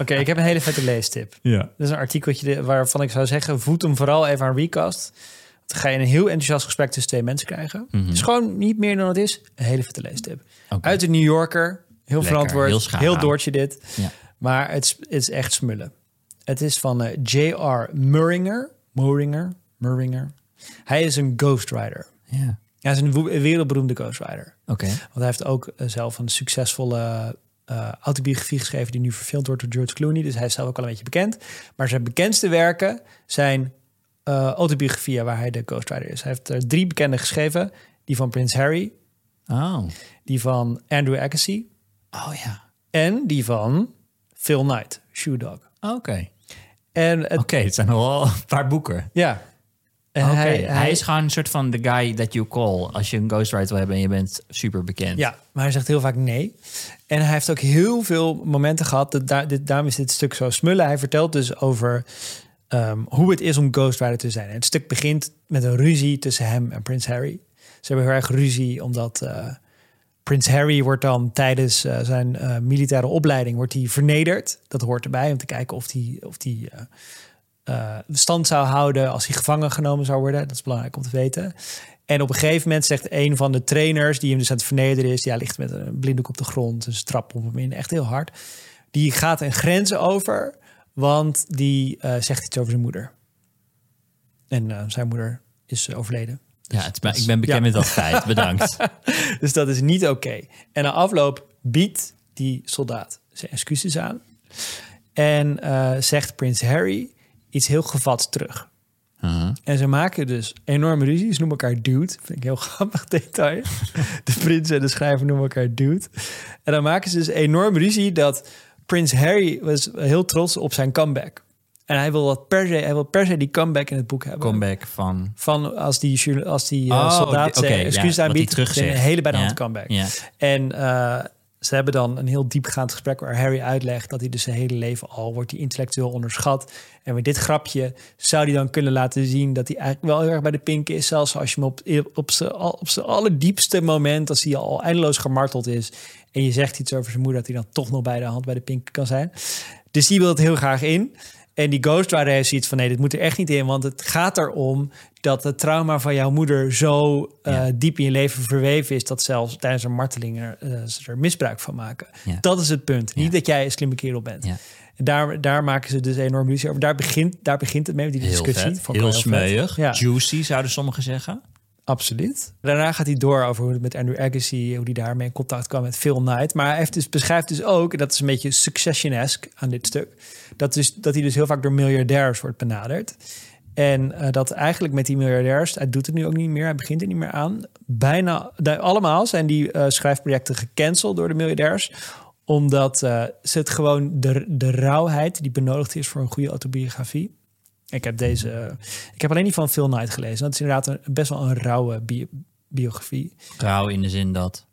Oké, ik heb een hele vette leestip. Ja. Dat is een artikeltje waarvan ik zou zeggen, voed hem vooral even aan Recast. Dan ga je een heel enthousiast gesprek tussen twee mensen krijgen. Is gewoon niet meer dan het is. Een hele vette leestip. Uit de New Yorker. Heel Lekker, verantwoord. heel doortje dit. Ja. Maar het is, het is echt smullen. Het is van eh, J.R. Murringer. Murringer. Murringer. Hij is een ghostwriter. Ja. Hij is een wereldberoemde ghostwriter. Oké. Want hij heeft ook eh, zelf een succesvolle eh, autobiografie geschreven... die nu verfilmd wordt door George Clooney. Dus hij is zelf ook al een beetje bekend. Maar zijn bekendste werken zijn eh, autobiografieën... waar hij de ghostwriter is. Hij heeft er drie bekende geschreven. Die van Prins Harry, Oh. die van Andrew Agassi... Oh ja. en die van Phil Knight, Shoe Dog. Oké. En Oké, het zijn nogal een paar boeken. ja... Hij, hij, is gewoon een soort van the guy that you call als je een ghostwriter wil hebben en je bent super bekend. Ja, maar hij zegt heel vaak nee. En hij heeft ook heel veel momenten gehad. Dat daar, dit, daarom is dit stuk zo smullen. Hij vertelt dus over ehm, hoe het is om ghostwriter te zijn. En het stuk begint met een ruzie tussen hem en Prins Harry. Ze hebben heel erg ruzie omdat eh, Prins Harry wordt dan tijdens eh, zijn eh, militaire opleiding wordt hij vernederd. Dat hoort erbij om te kijken of hij of die, eh, stand zou houden als hij gevangen genomen zou worden. Dat is belangrijk om te weten. En op een gegeven moment zegt een van de trainers, die hem dus aan het vernederen is, ja, ligt met een blinddoek op de grond, dus trap op hem in, echt heel hard. Die gaat een grens over, want die eh, zegt iets over zijn moeder. En eh, zijn moeder is overleden. Ja, het, is- ik ben bekend Ja. met dat feit. Bedankt. Dus dat is niet oké. En na afloop biedt die soldaat zijn excuses aan. En zegt Prins Harry iets heel gevats terug. Uh-huh. En ze maken dus enorme ruzie. Ze noemen elkaar dude. Vind ik een heel grappig detail. De prins en de schrijver noemen elkaar dude. En dan maken ze dus enorm ruzie dat Prins Harry was heel trots op zijn comeback. En hij wil, dat per se, hij wil per se die comeback in het boek hebben. Comeback van... Van als die, als die eh, Oh, soldaat ja, excuses wat hij aanbiedt, terugzegt. een hele bij de hand comeback. ja. En eh, ze hebben dan een heel diepgaand gesprek waar Harry uitlegt dat hij dus zijn hele leven al wordt hij intellectueel onderschat. En met dit grapje zou hij dan kunnen laten zien dat hij eigenlijk wel heel erg bij de pink is. Zelfs als je hem op, op zijn op allerdiepste moment, als hij al eindeloos gemarteld is. En je zegt iets over zijn moeder, dat hij dan toch nog bij de hand bij de pink kan zijn. Dus die wil het heel graag in. En die Ghostwriter heeft zoiets van... nee, dit moet er echt niet in. Want het gaat erom dat het trauma van jouw moeder... zo eh, Ja. diep in je leven verweven is... dat zelfs tijdens een marteling er, eh, ze er misbruik van maken. Ja. Dat is het punt. Ja. Niet dat jij een slimme kerel bent. En daar, daar maken ze dus enorm ruzie over. Daar begint, daar begint het mee, met die Heel discussie. vet. Heel smeuig. Ja. Juicy, zouden sommigen zeggen. Absoluut. Daarna gaat hij door over hoe het met Andrew Agassi, hoe hij daarmee in contact kwam met Phil Knight. Maar hij heeft dus, beschrijft dus ook, en dat is een beetje succession-esque aan dit stuk, dat, dus, dat hij dus heel vaak door miljardairs wordt benaderd. En eh, dat eigenlijk met die miljardairs, hij doet het nu ook niet meer, hij begint er niet meer aan. Bijna allemaal zijn die eh, schrijfprojecten gecanceld door de miljardairs omdat eh, ze het gewoon de, de rauwheid die benodigd is voor een goede autobiografie. Ik heb deze. eh, ik heb alleen die van Phil Knight gelezen. Dat is inderdaad een, best wel een rauwe bi- biografie. Trouw in de zin dat...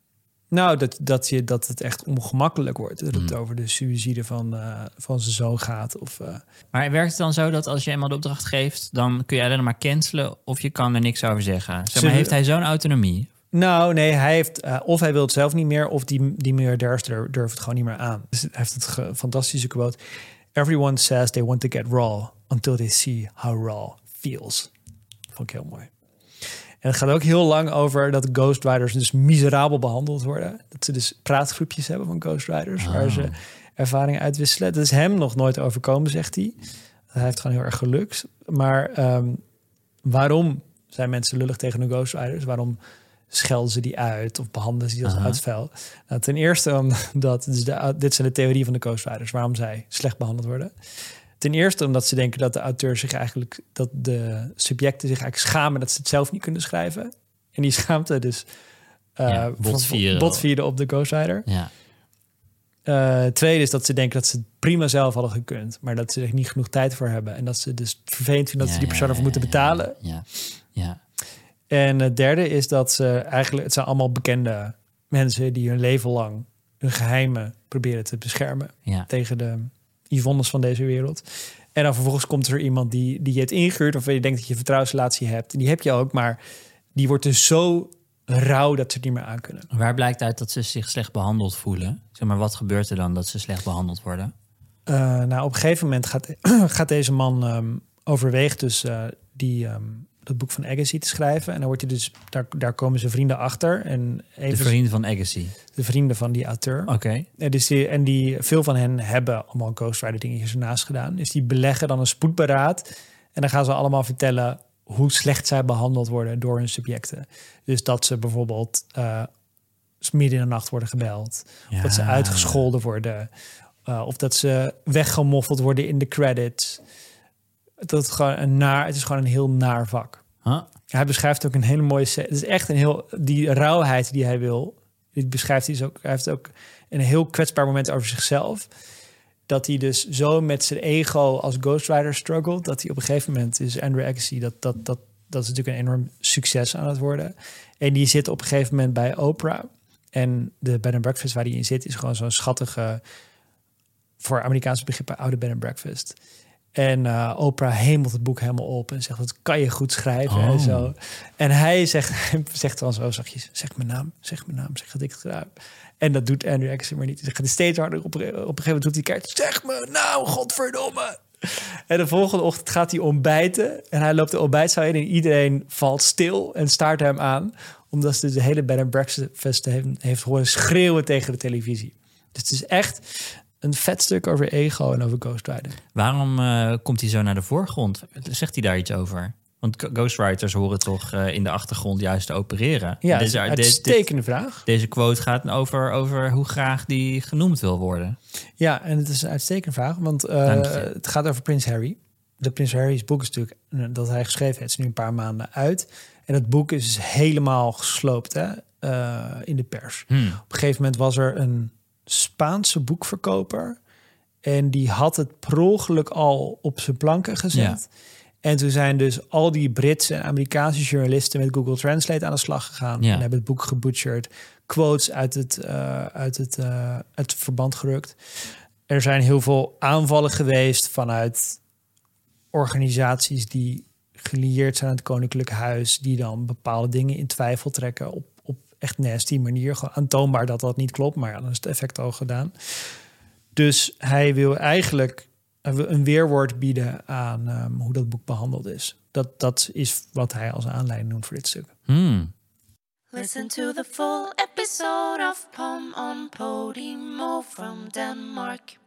Nou, dat, dat, je, dat het echt ongemakkelijk wordt. Dat het Hmm. over de suïcide van, eh, van zijn zoon gaat. Of, eh, Maar werkt het dan zo dat als je eenmaal de opdracht geeft... dan kun je alleen maar cancelen of je kan er niks over zeggen? Zeg maar, heeft hij zo'n autonomie? Nou, nee, hij heeft of hij wil het zelf niet meer, of die, die miljardairs dur- durven het gewoon niet meer aan. Dus hij heeft het fantastische quote. Everyone says they want to get raw until they see how raw feels. Vond ik heel mooi. En het gaat ook heel lang over dat ghostwriters dus miserabel behandeld worden. Dat ze dus praatgroepjes hebben van ghostwriters waar ze ervaringen uitwisselen. Dat is hem nog nooit overkomen, zegt hij. Hij heeft gewoon heel erg gelukt. Maar ehm, waarom zijn mensen lullig tegen de ghostwriters? Waarom schelden ze die uit of behandelen ze die als Aha. uitvuil? Nou, ten eerste omdat, dus de, dit zijn de theorieën van de ghostwriters, waarom zij slecht behandeld worden. Ten eerste omdat ze denken dat de auteur zich eigenlijk, dat de subjecten zich eigenlijk schamen dat ze het zelf niet kunnen schrijven. En die schaamte dus eh Ja, botvieren. botvieren op de ghostwriter. Ja. Eh, tweede is dat ze denken dat ze het prima zelf hadden gekund, maar dat ze er niet genoeg tijd voor hebben. En dat ze dus vervelend vinden dat ze die persoon ervoor moeten betalen. Ja, ja. En het derde is dat ze eigenlijk, het zijn allemaal bekende mensen die hun leven lang hun geheimen proberen te beschermen ja. tegen de Yvonnes van deze wereld. En dan vervolgens komt er iemand die, die je het ingehuurd of je denkt dat je een vertrouwensrelatie hebt. En die heb je ook, maar die wordt dus zo rauw dat ze het niet meer aan kunnen. Waar blijkt uit dat ze zich slecht behandeld voelen? Zeg maar, wat gebeurt er dan dat ze slecht behandeld worden? eh, nou, op een gegeven moment gaat, gaat deze man ehm, overweegt dus eh, die, ehm, dat boek van Agassi te schrijven. En dan wordt hij dus, daar, daar komen zijn vrienden achter. En De even vrienden van Agassi. de vrienden van die auteur. Oké. En, dus die, en die, veel van hen hebben allemaal Ghostwriter dingetjes ernaast gedaan. Dus die beleggen dan een spoedberaad. En dan gaan ze allemaal vertellen hoe slecht zij behandeld worden door hun subjecten. Dus dat ze bijvoorbeeld eh, midden in de nacht worden gebeld. Of dat ze uitgescholden worden. eh, of dat ze weggemoffeld worden in de credits. Dat het, gewoon een naar, het is gewoon een heel naar vak. Huh? Hij beschrijft ook een hele mooie... Het is echt een heel... Die rauwheid die hij wil... Die beschrijft hij, dus ook, hij heeft ook een heel kwetsbaar moment over zichzelf. Dat hij dus zo met zijn ego als ghostwriter struggelt... dat hij op een gegeven moment is Andrew Agassi... Dat, dat, dat, dat is natuurlijk een enorm succes aan het worden. En die zit op een gegeven moment bij Oprah. En de bed and breakfast waar hij in zit... is gewoon zo'n schattige... voor Amerikaanse begrippen oude bed and breakfast... En eh, Oprah hemelt het boek helemaal op en zegt: Dat kan je goed schrijven en Oh. zo. En hij zegt, zegt dan zo zachtjes: Zeg mijn naam, zeg mijn naam, zeg dat ik het gedaan. En dat doet Andrew Agassi maar niet. Hij gaat steeds harder. Op, op een gegeven moment doet hij kaart: Zeg me nou, godverdomme. En de volgende ochtend gaat hij ontbijten. En hij loopt de ontbijtzaal in en iedereen valt stil en staart hem aan. Omdat ze dus de hele bed and breakfast heeft, heeft horen schreeuwen tegen de televisie. Dus het is echt een vet stuk over ego en over ghostwriting. Waarom eh, komt hij zo naar de voorgrond? Zegt hij daar iets over? Want ghostwriters horen toch eh, in de achtergrond juist te opereren. Ja, Deze- een dit- uitstekende vraag. deze quote gaat over, over hoe graag die genoemd wil worden. Ja, en het is een uitstekende vraag, want eh, het gaat over Prins Harry. De Prins Harry's boek is natuurlijk dat hij geschreven heeft, is nu een paar maanden uit. En het boek is helemaal gesloopt hè, in de pers. Hmm. Op een gegeven moment was er een Spaanse boekverkoper en die had het per ongeluk al op zijn planken gezet. En toen zijn dus al die Britse en Amerikaanse journalisten met Google Translate aan de slag gegaan. Ja. En hebben het boek gebutcherd. Quotes uit het, eh, uit, het, eh, uit het verband gerukt. Er zijn heel veel aanvallen geweest vanuit organisaties die gelieerd zijn aan het Koninklijk Huis. Die dan bepaalde dingen in twijfel trekken op echt nasty manier. Gewoon aantoonbaar dat dat niet klopt. Maar ja, dan is het effect al gedaan. Dus hij wil eigenlijk een weerwoord bieden aan ehm, hoe dat boek behandeld is. Dat, dat is wat hij als aanleiding noemt voor dit stuk. Hmm. Listen to the full episode of Pom on Podimo from Denmark.